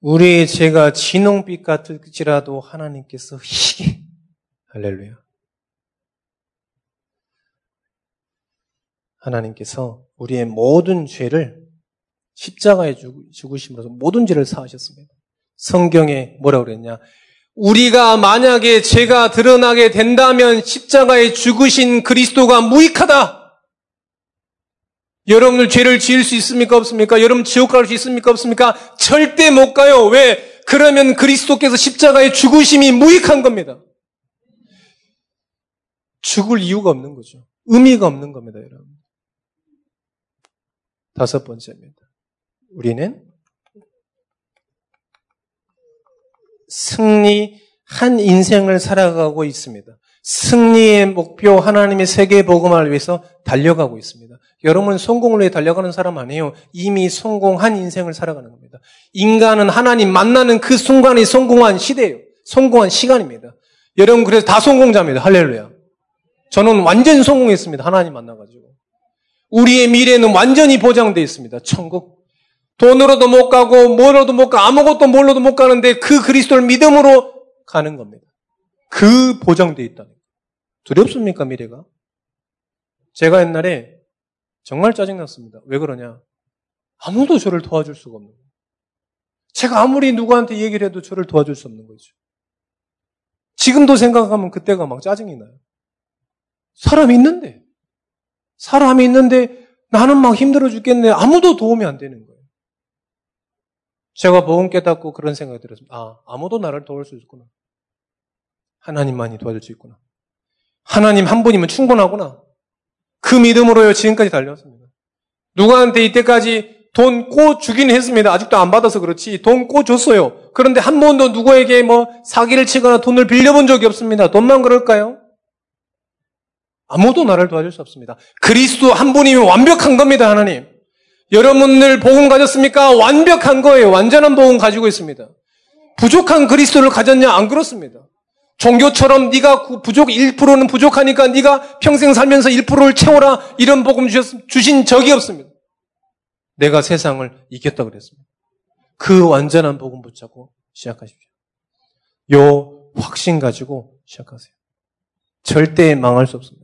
우리의 죄가 진홍빛 같을지라도 하나님께서 희게 할렐루야. 하나님께서 우리의 모든 죄를 십자가에 죽으심으로써 모든 죄를 사하셨습니다. 성경에 뭐라고 그랬냐? 우리가 만약에 죄가 드러나게 된다면 십자가에 죽으신 그리스도가 무익하다. 여러분들 죄를 지을 수 있습니까? 없습니까? 여러분 지옥 갈 수 있습니까? 없습니까? 절대 못 가요. 왜? 그러면 그리스도께서 십자가에 죽으심이 무익한 겁니다. 죽을 이유가 없는 거죠. 의미가 없는 겁니다, 여러분. 다섯 번째입니다. 우리는 승리한 인생을 살아가고 있습니다. 승리의 목표 하나님의 세계 복음을 위해서 달려가고 있습니다. 여러분 성공을 위해 달려가는 사람 아니에요. 이미 성공한 인생을 살아가는 겁니다. 인간은 하나님 만나는 그 순간이 성공한 시대예요. 성공한 시간입니다. 여러분 그래서 다 성공자입니다. 할렐루야. 저는 완전 성공했습니다. 하나님 만나가지고. 우리의 미래는 완전히 보장되어 있습니다. 천국. 돈으로도 못 가고 뭐로도 못 가, 아무것도 뭘로도 못 가는데 그 그리스도를 믿음으로 가는 겁니다. 그 보장되어 있다는 거예요. 두렵습니까, 미래가? 제가 옛날에 정말 짜증났습니다. 왜 그러냐? 아무도 저를 도와줄 수가 없는 거예요. 제가 아무리 누구한테 얘기를 해도 저를 도와줄 수 없는 거죠. 지금도 생각하면 그때가 막 짜증이 나요. 사람이 있는데, 사람이 있는데 나는 막 힘들어 죽겠네. 아무도 도움이 안 되는 거예요. 제가 보험 깨닫고 그런 생각이 들었습니다. 아, 아무도 나를 도울 수 있구나. 하나님만이 도와줄 수 있구나. 하나님 한 분이면 충분하구나. 그 믿음으로요, 지금까지 달려왔습니다. 누구한테 이때까지 돈 꼬 주긴 했습니다. 아직도 안 받아서 그렇지. 돈 꼬 줬어요. 그런데 한 번도 누구에게 뭐 사기를 치거나 돈을 빌려본 적이 없습니다. 돈만 그럴까요? 아무도 나를 도와줄 수 없습니다. 그리스도 한 분이면 완벽한 겁니다, 하나님. 여러분들 복음 가졌습니까? 완벽한 거예요. 완전한 복음 가지고 있습니다. 부족한 그리스도를 가졌냐? 안 그렇습니다. 종교처럼 네가 부족 1%는 부족하니까 네가 평생 살면서 1%를 채워라 이런 복음 주셨, 주신 적이 없습니다. 내가 세상을 이겼다 그랬습니다. 그 완전한 복음 붙잡고 시작하십시오. 요 확신 가지고 시작하세요. 절대 망할 수 없습니다.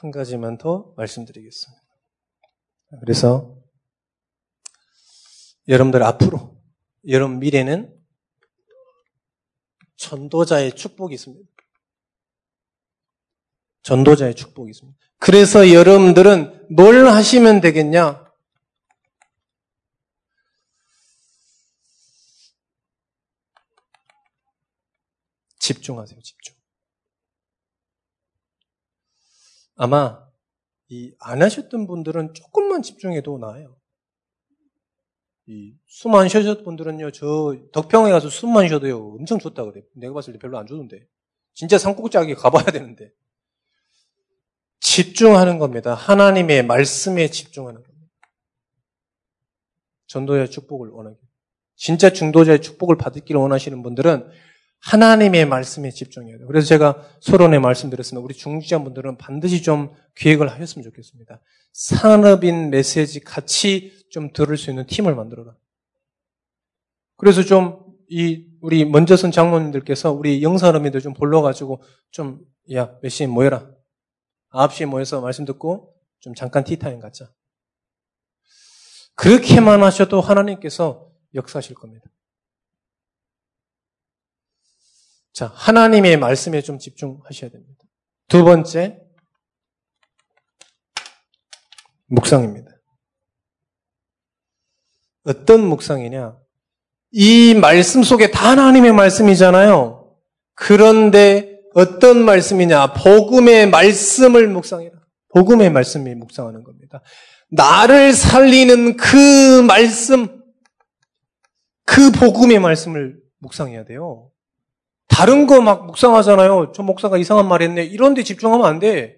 한 가지만 더 말씀드리겠습니다. 그래서 여러분들 앞으로 여러분 미래는 전도자의 축복이 있습니다. 전도자의 축복이 있습니다. 그래서 여러분들은 뭘 하시면 되겠냐? 집중하세요, 집중. 아마 이 안 하셨던 분들은 조금만 집중해도 나아요. 이 숨안 쉬셨던 분들은요, 저 덕평에 가서 숨만 쉬어도요, 엄청 좋다 그래. 내가 봤을 때 별로 안 좋던데. 진짜 산꼭지하게 가봐야 되는데. 집중하는 겁니다. 하나님의 말씀에 집중하는 겁니다. 전도자의 축복을 원하기. 진짜 중도자의 축복을 받기를 원하시는 분들은 하나님의 말씀에 집중해야 돼요. 그래서 제가 서론에 말씀드렸습니다. 우리 중지자분들은 반드시 좀 기획을 하셨으면 좋겠습니다. 산업인 메시지 같이 좀 들을 수 있는 팀을 만들어라. 그래서 좀 이 우리 먼저 선 장로님들께서 우리 영산업인들 좀 불러가지고 좀 야 몇 시에 모여라. 9시에 모여서 말씀 듣고 좀 잠깐 티타임 갖자. 그렇게만 하셔도 하나님께서 역사하실 겁니다. 자, 하나님의 말씀에 좀 집중하셔야 됩니다. 두 번째, 묵상입니다. 어떤 묵상이냐? 이 말씀 속에 다 하나님의 말씀이잖아요. 그런데 어떤 말씀이냐? 복음의 말씀을 묵상해라. 복음의 말씀이 묵상하는 겁니다. 나를 살리는 그 말씀, 그 복음의 말씀을 묵상해야 돼요. 다른 거 막 묵상하잖아요. 저 목사가 이상한 말 했네. 이런 데 집중하면 안 돼.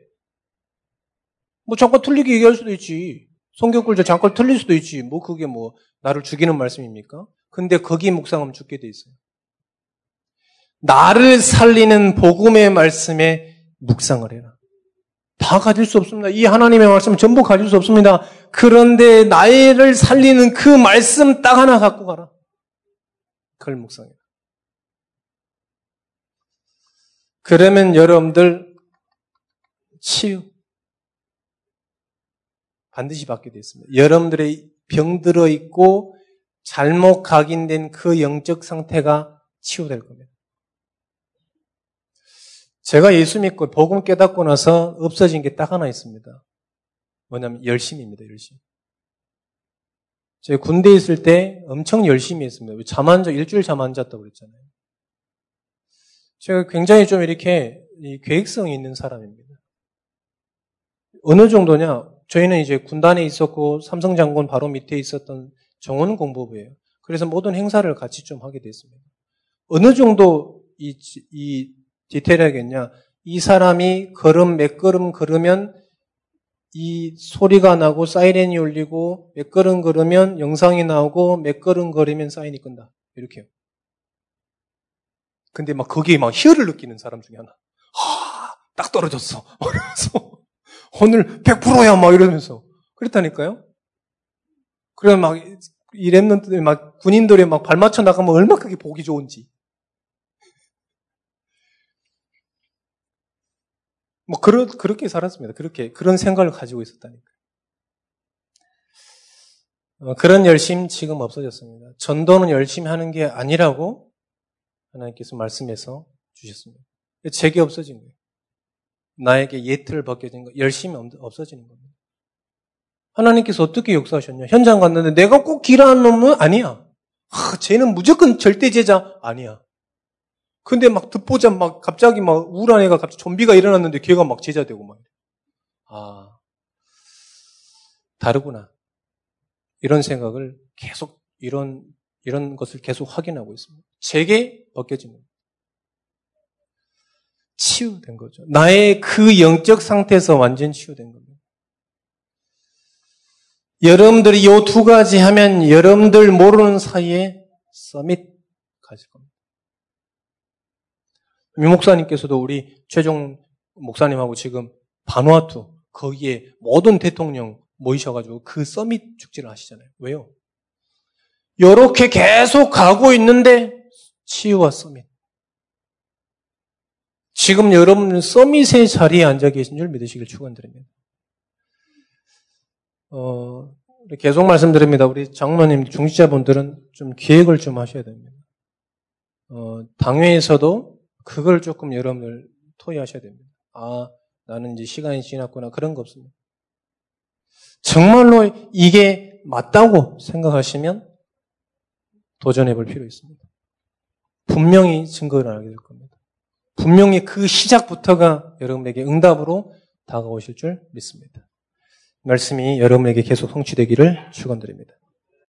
뭐 잠깐 틀리게 얘기할 수도 있지. 성경 꿀자 잠깐 틀릴 수도 있지. 뭐 그게 뭐 나를 죽이는 말씀입니까? 근데 거기 묵상하면 죽게 돼 있어요. 나를 살리는 복음의 말씀에 묵상을 해라. 다 가질 수 없습니다. 이 하나님의 말씀 전부 가질 수 없습니다. 그런데 나를 살리는 그 말씀 딱 하나 갖고 가라. 그걸 묵상해 그러면 여러분들 치유 반드시 받게 되었습니다. 여러분들의 병들어 있고 잘못 각인된 그 영적 상태가 치유될 겁니다. 제가 예수 믿고 복음 깨닫고 나서 없어진 게 딱 하나 있습니다. 뭐냐면 열심입니다. 열심. 제가 군대에 있을 때 엄청 열심히 했습니다. 잠 안 자, 일주일 잠 안 잤다고 그랬잖아요. 제가 굉장히 좀 이렇게 계획성이 있는 사람입니다. 어느 정도냐? 저희는 이제 군단에 있었고 삼성 장군 바로 밑에 있었던 정원 공보부예요. 그래서 모든 행사를 같이 좀 하게 됐습니다. 어느 정도 이, 이 디테일하겠냐? 이 사람이 걸음 몇 걸음 걸으면 이 소리가 나고 사이렌이 울리고 몇 걸음 걸으면 영상이 나오고 몇 걸음 걸으면 사인이 끈다. 이렇게요. 근데 막 거기에 막 희열을 느끼는 사람 중에 하나. 하, 딱 떨어졌어. [LAUGHS] 그러면서 오늘 100%야 막 이러면서 그랬다니까요. 그래 막이 랩런트들 막 군인들이 막 발맞춰 나가면 얼마나 크게 보기 좋은지. 뭐 그러, 그렇게 살았습니다. 그렇게 그런 생각을 가지고 있었다니까. 어, 그런 열심 지금 없어졌습니다. 전도는 열심히 하는 게 아니라고 하나님께서 말씀해서 주셨습니다. 제게 없어진 거예요. 나에게 예틀을 벗겨진 거, 열심히 없어지는 겁니다. 하나님께서 어떻게 역사하셨냐? 현장 갔는데 내가 꼭 길하는 놈은 아니야. 아, 쟤는 무조건 절대 제자 아니야. 근데 막 듣보자 막 갑자기 막 우울한 애가 갑자기 좀비가 일어났는데 걔가 막 제자 되고 막. 아, 다르구나. 이런 생각을 계속 이런 이런 것을 계속 확인하고 있습니다. 제게 겁니다. 치유된 거죠. 나의 그 영적 상태에서 완전 치유된 겁니다. 여러분들이 이두 가지 하면 여러분들 모르는 사이에 서밋 가질 겁니다. 미 목사님께서도 우리 최종 목사님하고 지금 바누아투 거기에 모든 대통령 모이셔가지고 그 서밋 축제를 하시잖아요. 왜요? 이렇게 계속 가고 있는데 치유와 서밋. 지금 여러분은 서밋의 자리에 앉아 계신 줄 믿으시길 축원드립니다. 어, 계속 말씀드립니다. 우리 장로님, 중지자분들은 좀 기획을 좀 하셔야 됩니다. 어, 당회에서도 그걸 조금 여러분들 토의하셔야 됩니다. 아, 나는 이제 시간이 지났구나. 그런 거 없습니다. 정말로 이게 맞다고 생각하시면 도전해 볼 필요 있습니다. 분명히 증거를 알게 될 겁니다. 분명히 그 시작부터가 여러분에게 응답으로 다가오실 줄 믿습니다. 말씀이 여러분에게 계속 성취되기를 축원드립니다.